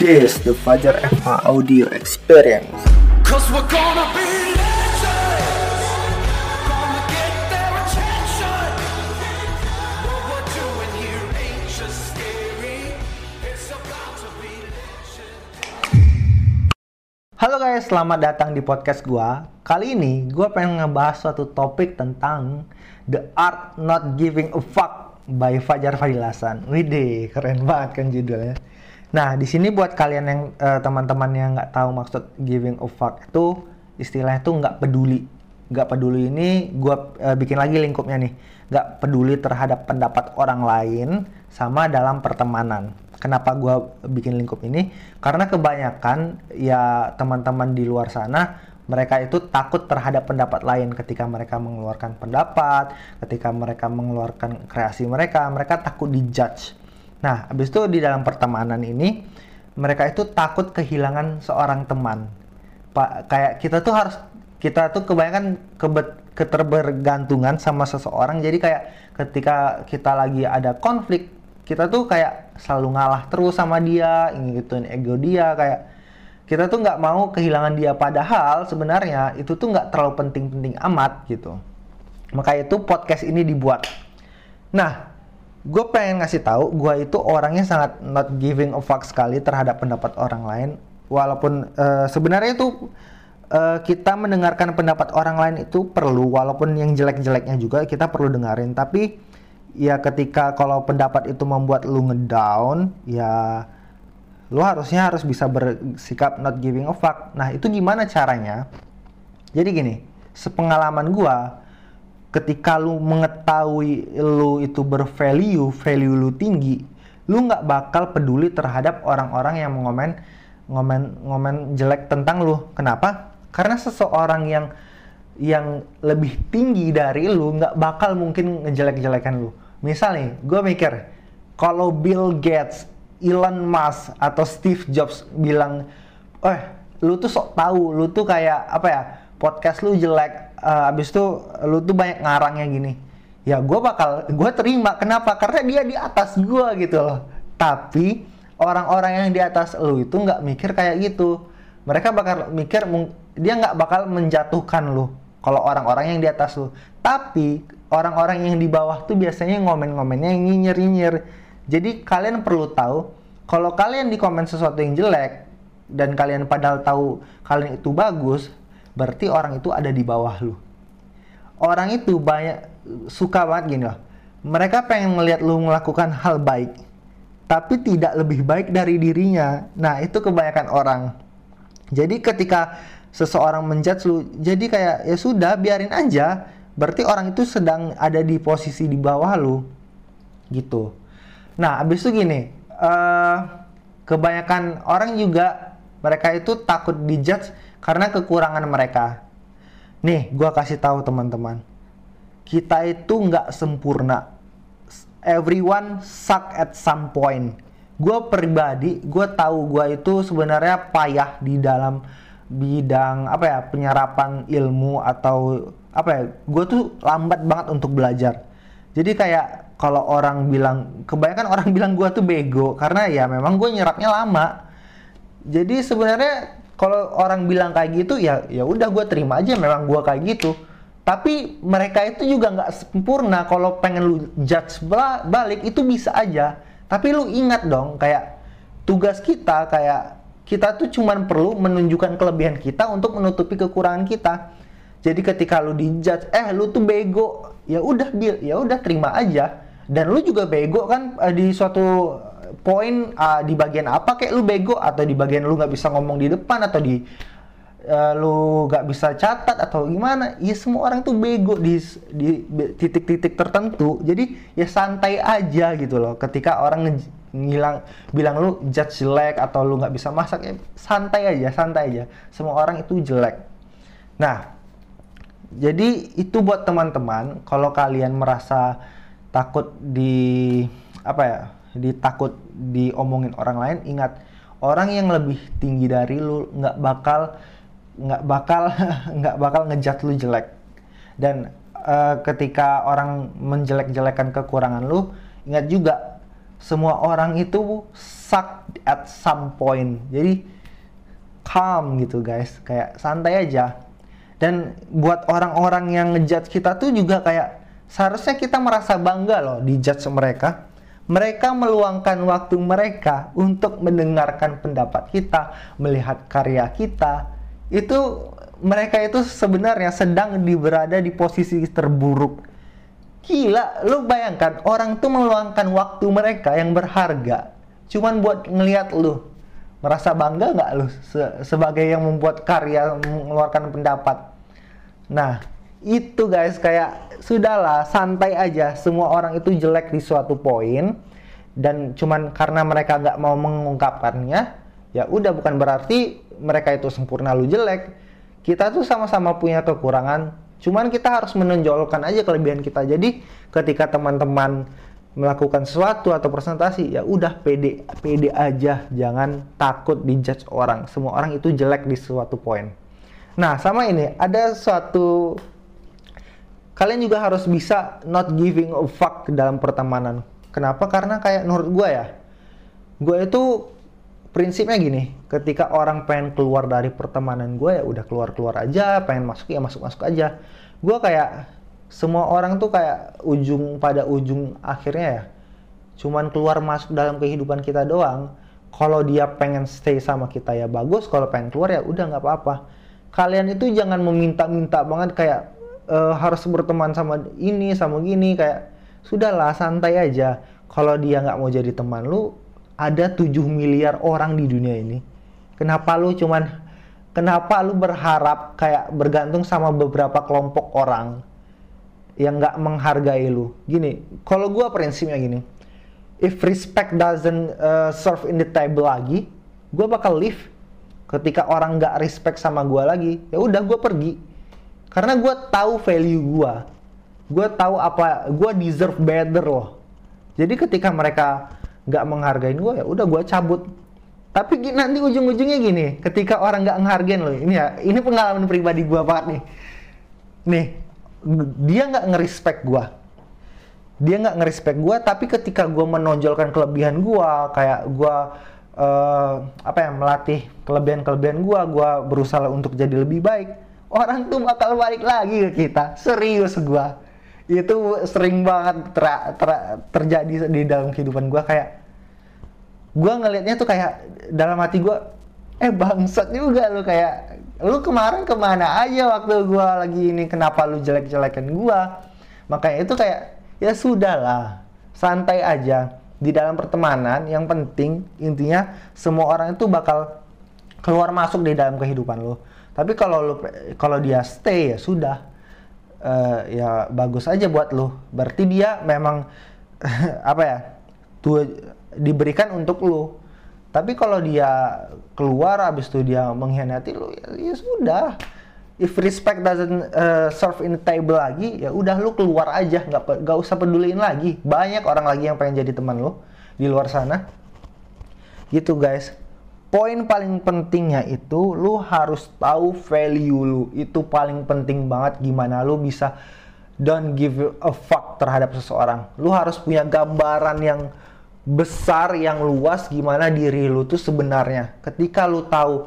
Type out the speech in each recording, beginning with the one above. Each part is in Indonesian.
This the Fajar FH audio experience. Cause we're gonna be legends. Gonna get their attention. What we're doing here ain't just scary. It's about to be legend. Halo guys, selamat datang di podcast gua. Kali ini gua pengen ngebahas suatu topik tentang The Art Not Giving a Fuck by Fajar Fadilasan. Widih, keren banget kan judulnya. Nah, di sini buat kalian yang eh, teman-teman yang nggak tahu maksud giving a fuck itu istilahnya itu nggak peduli. Nggak peduli ini gua eh, bikin lagi lingkupnya nih. Nggak peduli terhadap pendapat orang lain sama dalam pertemanan. Kenapa gua bikin lingkup ini? Karena kebanyakan ya teman-teman di luar sana mereka itu takut terhadap pendapat lain ketika mereka mengeluarkan pendapat, ketika mereka mengeluarkan kreasi mereka, mereka takut dijudge. Nah, habis itu di dalam pertemanan ini mereka itu takut kehilangan seorang teman. Pak kayak kita tuh harus kita tuh kebanyakan kebet, keterbergantungan sama seseorang. Jadi kayak ketika kita lagi ada konflik, kita tuh kayak selalu ngalah terus sama dia, ngikutin ego dia kayak kita tuh nggak mau kehilangan dia padahal sebenarnya itu tuh nggak terlalu penting-penting amat gitu. Maka itu podcast ini dibuat. Nah, gue pengen ngasih tahu gue itu orangnya sangat not giving a fuck sekali terhadap pendapat orang lain walaupun eh, sebenarnya itu eh, kita mendengarkan pendapat orang lain itu perlu walaupun yang jelek-jeleknya juga kita perlu dengerin tapi ya ketika kalau pendapat itu membuat lu ngedown ya lu harusnya harus bisa bersikap not giving a fuck nah itu gimana caranya jadi gini sepengalaman gua ketika lu mengetahui lu itu bervalue, value lu tinggi, lu nggak bakal peduli terhadap orang-orang yang mengomen ngomen ngomen jelek tentang lu. Kenapa? Karena seseorang yang yang lebih tinggi dari lu nggak bakal mungkin ngejelek-jelekan lu. Misal nih, gue mikir kalau Bill Gates, Elon Musk atau Steve Jobs bilang, eh lu tuh sok tahu, lu tuh kayak apa ya? podcast lu jelek uh, abis itu lu tuh banyak ngarangnya gini. Ya gue bakal gue terima. Kenapa? Karena dia di atas gue gitu loh. Tapi orang-orang yang di atas lu itu nggak mikir kayak gitu. Mereka bakal mikir dia nggak bakal menjatuhkan lu kalau orang-orang yang di atas lu. Tapi orang-orang yang di bawah tuh biasanya ngomen-ngomennya yang nyinyir-nyinyir jadi kalian perlu tahu kalau kalian di komen sesuatu yang jelek dan kalian padahal tahu kalian itu bagus berarti orang itu ada di bawah lu. Orang itu banyak suka banget gini loh. Mereka pengen melihat lu melakukan hal baik, tapi tidak lebih baik dari dirinya. Nah, itu kebanyakan orang. Jadi ketika seseorang menjudge lu, jadi kayak ya sudah biarin aja. Berarti orang itu sedang ada di posisi di bawah lu. Gitu. Nah, abis itu gini, uh, kebanyakan orang juga mereka itu takut dijudge karena kekurangan mereka. Nih, gua kasih tahu teman-teman, kita itu nggak sempurna. Everyone suck at some point. Gue pribadi, gue tahu gue itu sebenarnya payah di dalam bidang apa ya penyerapan ilmu atau apa ya, gue tuh lambat banget untuk belajar. Jadi kayak kalau orang bilang, kebanyakan orang bilang gue tuh bego karena ya memang gue nyerapnya lama. Jadi sebenarnya kalau orang bilang kayak gitu ya ya udah gue terima aja memang gue kayak gitu. Tapi mereka itu juga nggak sempurna. Kalau pengen lu judge balik itu bisa aja. Tapi lu ingat dong kayak tugas kita kayak kita tuh cuman perlu menunjukkan kelebihan kita untuk menutupi kekurangan kita. Jadi ketika lu dijudge eh lu tuh bego ya udah ya udah terima aja. Dan lu juga bego kan eh, di suatu poin uh, di bagian apa kayak lu bego? Atau di bagian lu nggak bisa ngomong di depan? Atau di uh, lu nggak bisa catat? Atau gimana? Ya semua orang tuh bego di di titik-titik tertentu. Jadi ya santai aja gitu loh. Ketika orang ngilang bilang lu judge jelek atau lu nggak bisa masak ya santai aja santai aja. Semua orang itu jelek. Nah jadi itu buat teman-teman kalau kalian merasa takut di apa ya ditakut diomongin orang lain ingat orang yang lebih tinggi dari lu nggak bakal nggak bakal nggak bakal ngejat lu jelek dan uh, ketika orang menjelek-jelekan kekurangan lu ingat juga semua orang itu suck at some point. Jadi calm gitu guys, kayak santai aja. Dan buat orang-orang yang ngejudge kita tuh juga kayak seharusnya kita merasa bangga loh dijudge mereka. Mereka meluangkan waktu mereka untuk mendengarkan pendapat kita, melihat karya kita. Itu mereka itu sebenarnya sedang di berada di posisi terburuk. Gila, lu bayangkan orang tuh meluangkan waktu mereka yang berharga cuman buat ngelihat lu. Merasa bangga nggak lu se- sebagai yang membuat karya, mengeluarkan pendapat? Nah, itu guys kayak sudahlah santai aja. Semua orang itu jelek di suatu poin dan cuman karena mereka nggak mau mengungkapkannya, ya udah bukan berarti mereka itu sempurna lu jelek. Kita tuh sama-sama punya kekurangan, cuman kita harus menonjolkan aja kelebihan kita. Jadi ketika teman-teman melakukan sesuatu atau presentasi, ya udah pede pede aja, jangan takut dijudge orang. Semua orang itu jelek di suatu poin. Nah, sama ini ada suatu kalian juga harus bisa not giving a fuck dalam pertemanan. Kenapa? Karena kayak menurut gue ya, gue itu prinsipnya gini, ketika orang pengen keluar dari pertemanan gue ya udah keluar-keluar aja, pengen masuk ya masuk-masuk aja. Gue kayak semua orang tuh kayak ujung pada ujung akhirnya ya, cuman keluar masuk dalam kehidupan kita doang. Kalau dia pengen stay sama kita ya bagus, kalau pengen keluar ya udah nggak apa-apa. Kalian itu jangan meminta-minta banget kayak eh, harus berteman sama ini sama gini kayak sudahlah santai aja. Kalau dia nggak mau jadi teman lu, ada 7 miliar orang di dunia ini. Kenapa lu cuman kenapa lu berharap kayak bergantung sama beberapa kelompok orang yang nggak menghargai lu? Gini, kalau gua prinsipnya gini. If respect doesn't uh, serve in the table lagi, gua bakal leave. Ketika orang nggak respect sama gua lagi, ya udah gua pergi. Karena gua tahu value gua. Gua tahu apa, gua deserve better loh. Jadi ketika mereka nggak menghargain gue ya udah gue cabut tapi nanti ujung-ujungnya gini ketika orang nggak menghargain loh ini ya ini pengalaman pribadi gue banget nih nih dia nggak ngerespek gue dia nggak ngerespek gue tapi ketika gue menonjolkan kelebihan gue kayak gue eh, apa ya melatih kelebihan-kelebihan gue gue berusaha untuk jadi lebih baik orang tuh bakal balik lagi ke kita. Serius gue itu sering banget ter- ter- terjadi di dalam kehidupan gue kayak gue ngelihatnya tuh kayak dalam hati gue eh bangsat juga lu kayak lu kemarin ke mana aja waktu gue lagi ini kenapa lu jelek-jelekan gue makanya itu kayak ya sudahlah santai aja di dalam pertemanan yang penting intinya semua orang itu bakal keluar masuk di dalam kehidupan lu tapi kalau lu kalau dia stay ya sudah eh, ya bagus aja buat lu. Berarti dia memang apa ya? Tuh diberikan untuk lu. Tapi kalau dia keluar habis itu dia mengkhianati lu ya, ya sudah. If respect doesn't uh, serve in the table lagi, ya udah lu keluar aja, nggak nggak usah peduliin lagi. Banyak orang lagi yang pengen jadi teman lu di luar sana. Gitu guys. Poin paling pentingnya itu lu harus tahu value lu. Itu paling penting banget gimana lu bisa don't give a fuck terhadap seseorang. Lu harus punya gambaran yang besar, yang luas gimana diri lu tuh sebenarnya. Ketika lu tahu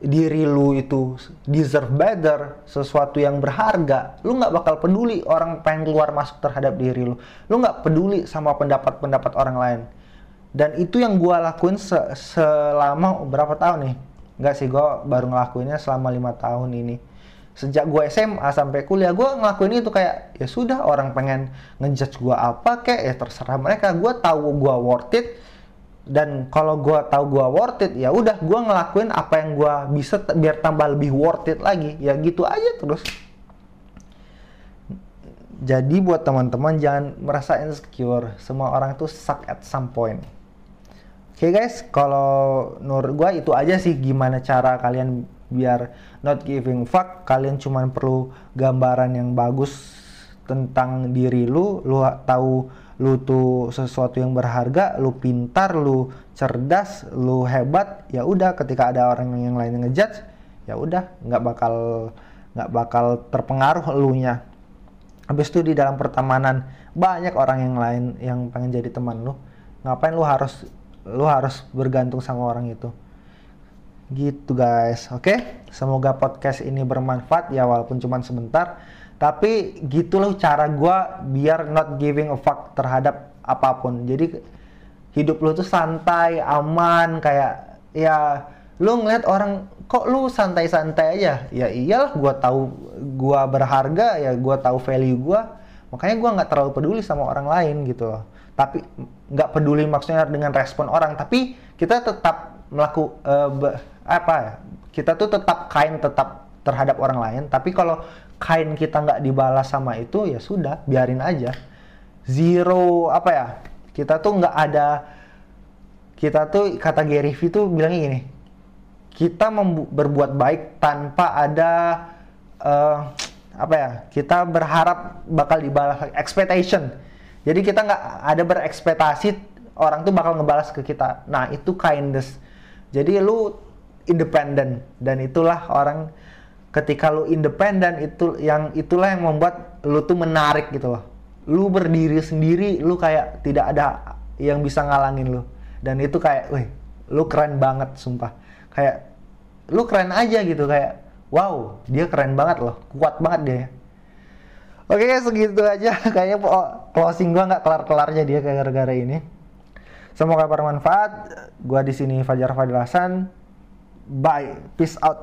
diri lu itu deserve better, sesuatu yang berharga, lu nggak bakal peduli orang pengen keluar masuk terhadap diri lu. Lu nggak peduli sama pendapat-pendapat orang lain. Dan itu yang gua lakuin se- selama berapa tahun nih? Nggak sih, gua baru ngelakuinnya selama lima tahun ini. Sejak gua SMA sampai kuliah, gua ngelakuin itu kayak ya sudah orang pengen ngejudge gua apa kayak ya terserah mereka. Gua tahu gua worth it dan kalau gua tahu gua worth it ya udah gua ngelakuin apa yang gua bisa biar tambah lebih worth it lagi. Ya gitu aja terus. Jadi buat teman-teman jangan merasa insecure. Semua orang itu suck at some point. Oke guys. Kalau menurut gua itu aja sih gimana cara kalian biar not giving fuck. Kalian cuman perlu gambaran yang bagus tentang diri lu. Lu tahu lu tuh sesuatu yang berharga lu pintar lu cerdas lu hebat. Ya udah ketika ada orang yang lain ngejudge ya udah nggak bakal nggak bakal terpengaruh elunya. Habis itu di dalam pertemanan banyak orang yang lain yang pengen jadi teman lu. Ngapain lu harus lu harus bergantung sama orang itu gitu guys. Oke? Semoga podcast ini bermanfaat. Ya walaupun cuma sebentar. Tapi gitulah cara gua biar not giving a fuck terhadap apa pun. Jadi hidup lu tuh santai aman kayak ya lu ngeliat orang kok lu santai-santai aja? Ya iyalah gua tahu gua berharga ya gua tahu value gua. Makanya gua nggak terlalu peduli sama orang lain gitu loh. Tapi nggak peduli maksudnya dengan respon orang. Tapi kita tetap melakukan apa ya kita tuh tetap kain tetap terhadap orang lain tapi kalau kain kita nggak dibalas sama itu ya sudah biarin aja. Zero apa ya kita tuh nggak ada kita tuh kata Gary Vee tuh bilangnya gini kita berbuat baik tanpa ada eh, apa ya kita berharap bakal dibalas expectation. Jadi kita nggak ada berekspektasi orang tuh bakal ngebalas ke kita. Nah itu kindness. Jadi lu independen dan itulah orang ketika lu independen itu yang itulah yang membuat lu tuh menarik gitu loh. Lu berdiri sendiri lu kayak tidak ada yang bisa ngalangin lu. Dan itu kayak wih lu keren banget sumpah. Kayak lu keren aja gitu kayak wow dia keren banget loh. Kuat banget dia. Oke segitu aja. Kayaknya closing gua nggak kelar kelarnya dia gara-gara ini. Semoga bermanfaat. Gua di sini Fajar Fadil Hasan bye peace out